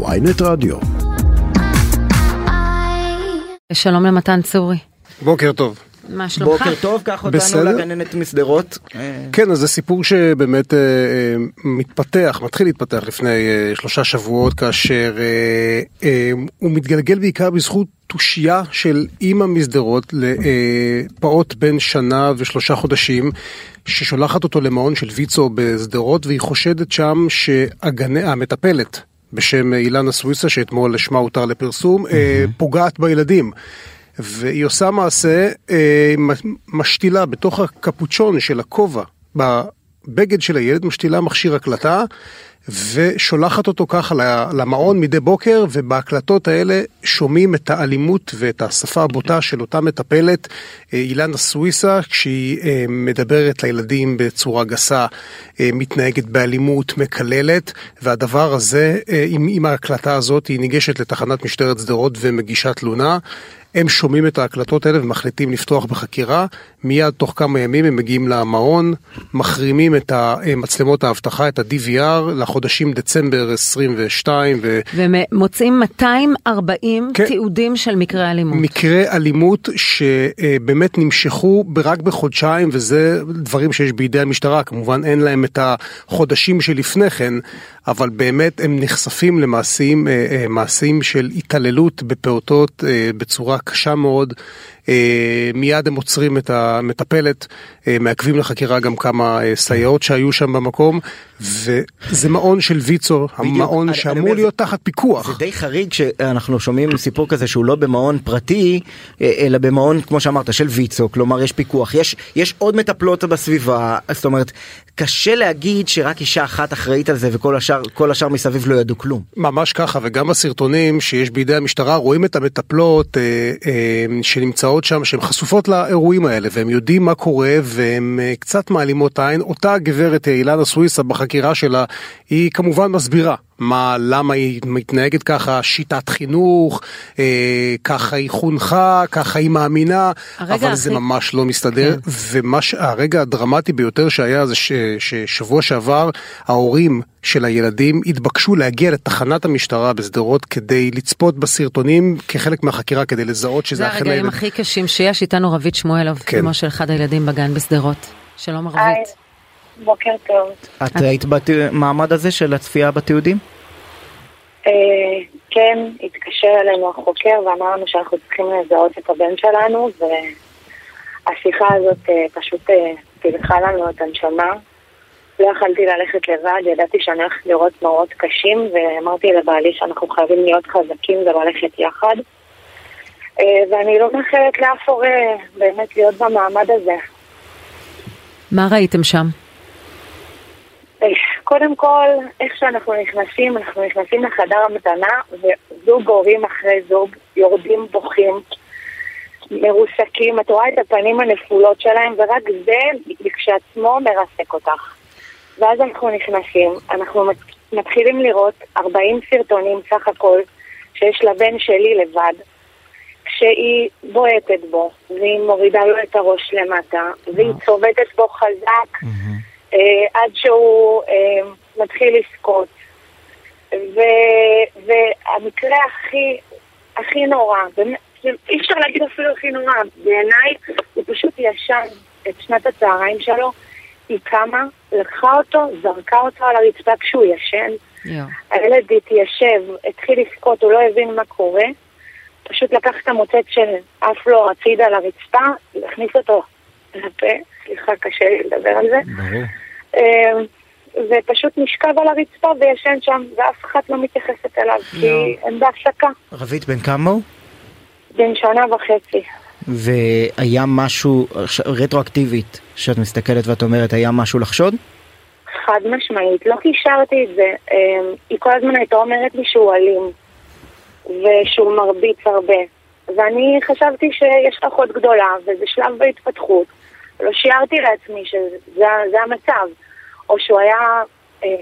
ויינט רדיו. שלום למתן צורי. בוקר טוב. מה שלומך? בוקר טוב, קח אותנו בסדר. לגננת משדרות. כן, אז זה סיפור שבאמת אה, אה, מתפתח, מתחיל להתפתח לפני אה, שלושה שבועות, כאשר אה, אה, הוא מתגלגל בעיקר בזכות תושייה של אימא משדרות לפעוט בן שנה ושלושה חודשים, ששולחת אותו למעון של ויצו בשדרות, והיא חושדת שם שהמטפלת בשם אילנה סוויסה, שאתמול שמה הותר לפרסום, אה, פוגעת בילדים. והיא עושה מעשה, אה, משתילה בתוך הקפוצ'ון של הכובע, בבגד של הילד, משתילה מכשיר הקלטה, ושולחת אותו ככה למעון מדי בוקר, ובהקלטות האלה שומעים את האלימות ואת השפה הבוטה של אותה מטפלת, אה, אילנה סוויסה, כשהיא אה, מדברת לילדים בצורה גסה, אה, מתנהגת באלימות, מקללת, והדבר הזה, עם, עם ההקלטה הזאת, היא ניגשת לתחנת משטרת שדרות ומגישה תלונה. הם שומעים את ההקלטות האלה ומחליטים לפתוח בחקירה, מיד תוך כמה ימים הם מגיעים למעון, מחרימים את מצלמות האבטחה, את ה-DVR, לחודשים דצמבר 22. ו... ומוצאים 240 כן, תיעודים של מקרי אלימות. מקרי אלימות שבאמת נמשכו רק בחודשיים, וזה דברים שיש בידי המשטרה, כמובן אין להם את החודשים שלפני כן, אבל באמת הם נחשפים למעשים מעשים של התעללות בפעוטות בצורה קשה מאוד. מיד הם עוצרים את המטפלת, מעכבים לחקירה גם כמה סייעות שהיו שם במקום, וזה מעון של ויצו, המעון שאמור להיות תחת פיקוח. זה די חריג שאנחנו שומעים סיפור כזה שהוא לא במעון פרטי, אלא במעון, כמו שאמרת, של ויצו, כלומר יש פיקוח, יש, יש עוד מטפלות בסביבה, זאת אומרת, קשה להגיד שרק אישה אחת אחראית על זה וכל השאר, כל השאר מסביב לא ידעו כלום. ממש ככה, וגם בסרטונים שיש בידי המשטרה רואים את המטפלות אה, אה, שנמצאות שם, שהן חשופות לאירועים האלה, והם יודעים מה קורה, והן אה, קצת מעלימות עין. אותה גברת אילנה סוויסה בחקירה שלה, היא כמובן מסבירה. מה, למה היא מתנהגת ככה, שיטת חינוך, אה, ככה היא חונכה, ככה היא מאמינה, אבל הכי... זה ממש לא מסתדר. כן. והרגע הדרמטי ביותר שהיה זה ש, ששבוע שעבר ההורים של הילדים התבקשו להגיע לתחנת המשטרה בשדרות כדי לצפות בסרטונים כחלק מהחקירה, כדי לזהות שזה אכן הילד. זה הרגעים הכי קשים שיש איתנו רבית שמואלוב, כן. אמו של אחד הילדים בגן בשדרות. שלום רבית. בוקר טוב. את היית במעמד הזה של הצפייה בתיעודים? כן, התקשר אלינו החוקר ואמר לנו שאנחנו צריכים לזהות את הבן שלנו והשיחה הזאת פשוט פילחה לנו את הנשמה. לא יכלתי ללכת לבד, ידעתי שאני הולכת לראות מראות קשים ואמרתי לבעלי שאנחנו חייבים להיות חזקים וללכת יחד. ואני לא מאחלת לאף הורה באמת להיות במעמד הזה. מה ראיתם שם? קודם כל, איך שאנחנו נכנסים, אנחנו נכנסים לחדר המתנה וזוג הורים אחרי זוג יורדים בוכים, מרוסקים, את רואה את הפנים הנפולות שלהם ורק זה כשעצמו מרסק אותך. ואז אנחנו נכנסים, אנחנו מתחילים לראות 40 סרטונים סך הכל שיש לבן שלי לבד, שהיא בועטת בו, והיא מורידה לו את הראש למטה, והיא צובטת בו חזק. עד שהוא מתחיל לבכות. והמקרה הכי, הכי נורא, אי אפשר להגיד אפילו הכי נורא, בעיניי הוא פשוט ישן את שנת הצהריים שלו, היא קמה, לקחה אותו, זרקה אותו על הרצפה כשהוא ישן, הילד התיישב, התחיל לבכות, הוא לא הבין מה קורה, פשוט לקח את המוצץ שעף לו הצידה לרצפה, להכניס אותו לפה, סליחה, קשה לי לדבר על זה. ברור. ופשוט נשכב על הרצפה וישן שם, ואף אחד לא מתייחסת אליו, כי הם בהפסקה. רבית, בן כמה הוא? בן שנה וחצי. והיה משהו, רטרואקטיבית, שאת מסתכלת ואת אומרת, היה משהו לחשוד? חד משמעית, לא קישרתי את זה. היא כל הזמן הייתה אומרת לי שהוא אלים, ושהוא מרביץ הרבה. ואני חשבתי שיש אחות גדולה, וזה שלב בהתפתחות. לא שיערתי לעצמי שזה המצב. או שהוא היה, אה,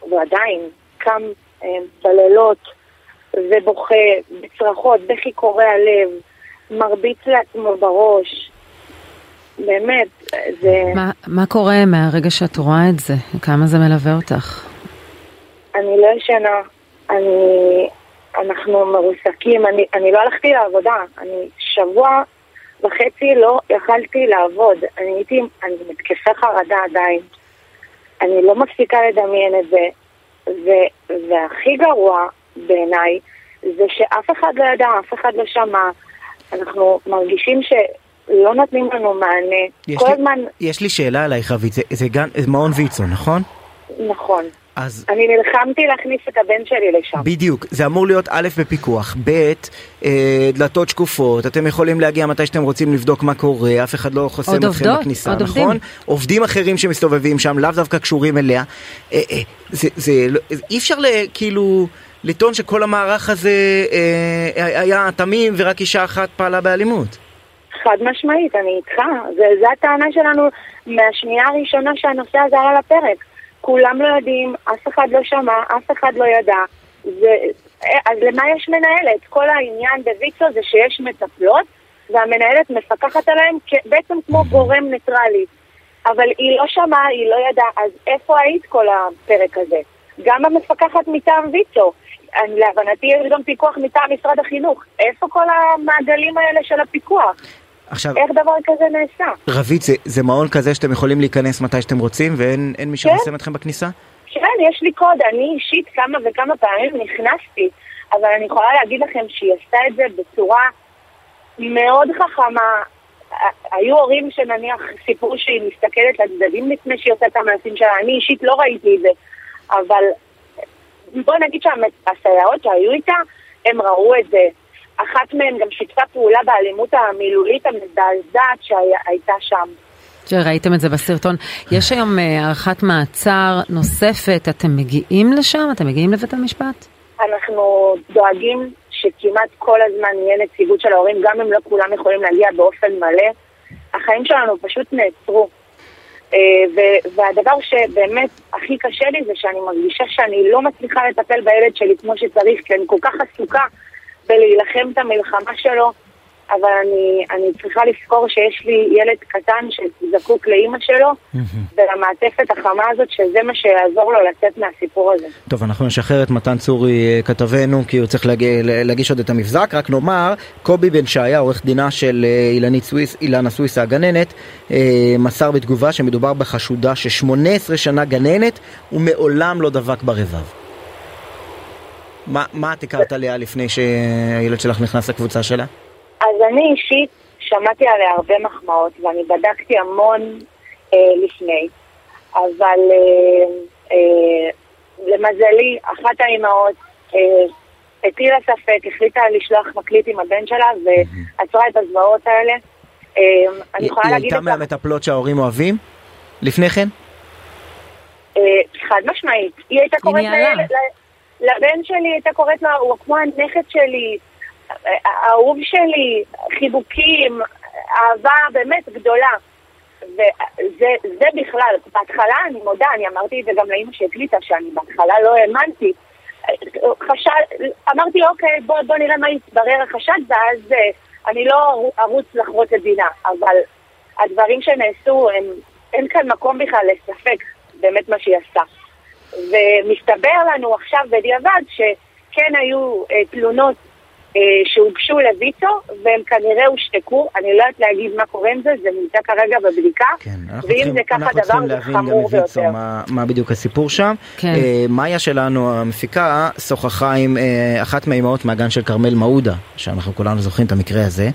הוא עדיין, קם אה, בלילות ובוכה בצרחות, בכי קורע לב, מרביץ לעצמו בראש. באמת, זה... מה, מה קורה מהרגע שאת רואה את זה? כמה זה מלווה אותך? אני לא ישנה. אני, אנחנו מרוסקים, אני, אני לא הלכתי לעבודה, אני שבוע וחצי לא יכלתי לעבוד, אני הייתי, אני מתקפי חרדה עדיין, אני לא מפסיקה לדמיין את זה, ו, והכי גרוע בעיניי זה שאף אחד לא ידע, אף אחד לא שמע, אנחנו מרגישים שלא נותנים לנו מענה, כל הזמן... יש לי שאלה עלייך, רבית, זה, זה גן, מעון ויצו, נכון? נכון. אז... אני נלחמתי להכניס את הבן שלי לשם. בדיוק, זה אמור להיות א' בפיקוח, ב', אה, דלתות שקופות, אתם יכולים להגיע מתי שאתם רוצים לבדוק מה קורה, אף אחד לא חוסם אתכם עובדות, בכניסה, עוד נכון? עובדים. עובדים אחרים שמסתובבים שם, לאו דווקא קשורים אליה. אה, אה, זה, זה, לא- אי אפשר ל, כאילו לטעון שכל המערך הזה אה, היה תמים ורק אישה אחת פעלה באלימות. חד משמעית, אני איתך. זה הטענה שלנו מהשנייה הראשונה שהנושא הזה עלה לפרק. כולם לא יודעים, אף אחד לא שמע, אף אחד לא ידע. זה, אז למה יש מנהלת? כל העניין בוויצו זה שיש מטפלות, והמנהלת מפקחת עליהן בעצם כמו גורם ניטרלי. אבל היא לא שמעה, היא לא ידעה, אז איפה היית כל הפרק הזה? גם המפקחת מטעם ויצו. להבנתי יש גם פיקוח מטעם משרד החינוך. איפה כל המעגלים האלה של הפיקוח? עכשיו, איך דבר כזה נעשה? רבית, זה, זה מעון כזה שאתם יכולים להיכנס מתי שאתם רוצים ואין אין מי כן. שחוסם אתכם בכניסה? כן, יש לי קוד, אני אישית כמה וכמה פעמים נכנסתי, אבל אני יכולה להגיד לכם שהיא עשתה את זה בצורה מאוד חכמה. היו הורים שנניח סיפרו שהיא מסתכלת לצדדים לפני שהיא עושה את המעשים שלה, אני אישית לא ראיתי את זה, אבל בוא נגיד שהסייעות שהיו איתה, הם ראו את זה. אחת מהן גם שיתפה פעולה באלימות המילולית המזעזעת שהייתה שם. שראיתם את זה בסרטון. יש היום אה, הארכת מעצר נוספת, אתם מגיעים לשם? אתם מגיעים לבית המשפט? אנחנו דואגים שכמעט כל הזמן יהיה נציגות של ההורים, גם אם לא כולם יכולים להגיע באופן מלא. החיים שלנו פשוט נעצרו. אה, ו- והדבר שבאמת הכי קשה לי זה שאני מרגישה שאני לא מצליחה לטפל בילד שלי כמו שצריך, כי אני כל כך עסוקה בלהילחם את המלחמה שלו, אבל אני, אני צריכה לזכור שיש לי ילד קטן שזקוק לאימא שלו ולמעטפת החמה הזאת, שזה מה שיעזור לו לצאת מהסיפור הזה. טוב, אנחנו נשחרר את מתן צורי אה, כתבנו, כי הוא צריך להגיע, להגיש עוד את המבזק. רק נאמר, קובי בן שעיה, עורך דינה של אה, אילנית סוויס, אילנה סוויסה הגננת, אה, מסר בתגובה שמדובר בחשודה ש-18 שנה גננת ומעולם לא דבק ברבב. מה, מה את הכרת עליה לפני שהילד שלך נכנס לקבוצה שלה? אז אני אישית שמעתי עליה הרבה מחמאות ואני בדקתי המון אה, לפני, אבל אה, אה, למזלי, אחת האימהות אה, הטילה ספק, החליטה לשלוח מקליט עם הבן שלה ועצרה את הזוועות האלה. אה, אני היא, יכולה היא להגיד הייתה את מהמטפלות שההורים אוהבים? לפני כן? אה, חד משמעית. היא הייתה קוראת. לילד- לבן שלי, הייתה קוראת לו, הוא כמו הנכד שלי, אה, האהוב שלי, חיבוקים, אהבה באמת גדולה. וזה זה בכלל, בהתחלה אני מודה, אני אמרתי את זה גם לאימא שהקליטה, שאני בהתחלה לא האמנתי. חשד, אמרתי אוקיי, בוא, בוא נראה מה יתברר החשד, ואז אה, אני לא ארוץ לחרוץ את דינה, אבל הדברים שנעשו, הם, אין כאן מקום בכלל לספק באמת מה שהיא עשתה. ומסתבר לנו עכשיו בדיעבד שכן היו אה, תלונות אה, שהוגשו לויצו, והם כנראה הושתקו, אני לא יודעת להגיד מה קורה עם זה, זה נמצא כרגע בבדיקה, כן, אנחנו ואם צריכים, זה ככה אנחנו דבר צריכים זה להבין גם חמור ביותר. מה, מה בדיוק הסיפור שם. כן. אה, מאיה שלנו, המפיקה, שוחחה עם אה, אחת מהאימהות מהגן של כרמל מעודה, שאנחנו כולנו זוכרים את המקרה הזה,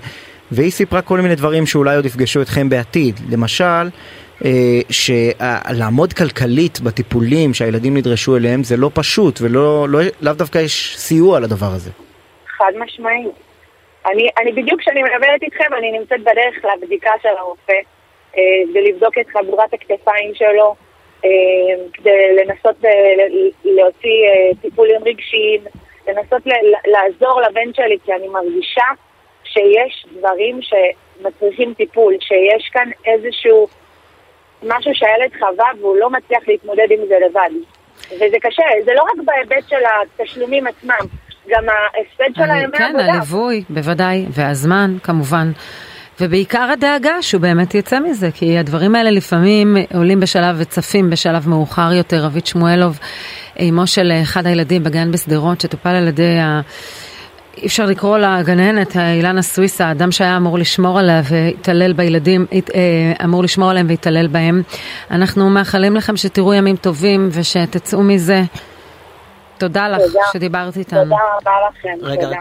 והיא סיפרה כל מיני דברים שאולי עוד יפגשו אתכם בעתיד. למשל, אה, שלעמוד כלכלית בטיפולים שהילדים נדרשו אליהם זה לא פשוט, ולא לא, לאו דווקא יש סיוע לדבר הזה. חד משמעית. אני, אני בדיוק כשאני מדברת איתכם, אני נמצאת בדרך לבדיקה של הרופא, אה, ולבדוק את חגורת הכתפיים שלו, אה, כדי לנסות אה, להוציא אה, טיפולים רגשיים, לנסות לעזור לבן שלי, כי אני מרגישה שיש דברים שמצריכים טיפול, שיש כאן איזשהו משהו שהילד חווה והוא לא מצליח להתמודד עם זה לבד. וזה קשה, זה לא רק בהיבט של התשלומים עצמם, גם ההפסד של הימי כן, עבודה. הליווי, בוודאי, והזמן, כמובן. ובעיקר הדאגה שהוא באמת יצא מזה, כי הדברים האלה לפעמים עולים בשלב וצפים בשלב מאוחר יותר. רבית שמואלוב, אמו של אחד הילדים בגן בשדרות, שטופל על ידי ה... אי אפשר לקרוא לה גננת, אילנה סוויסה, האדם שהיה אמור לשמור עליה והתעלל בילדים, אה, אמור לשמור עליהם והתעלל בהם. אנחנו מאחלים לכם שתראו ימים טובים ושתצאו מזה. תודה לך תודה. שדיברת איתנו. תודה רבה לכם. רגע, תודה.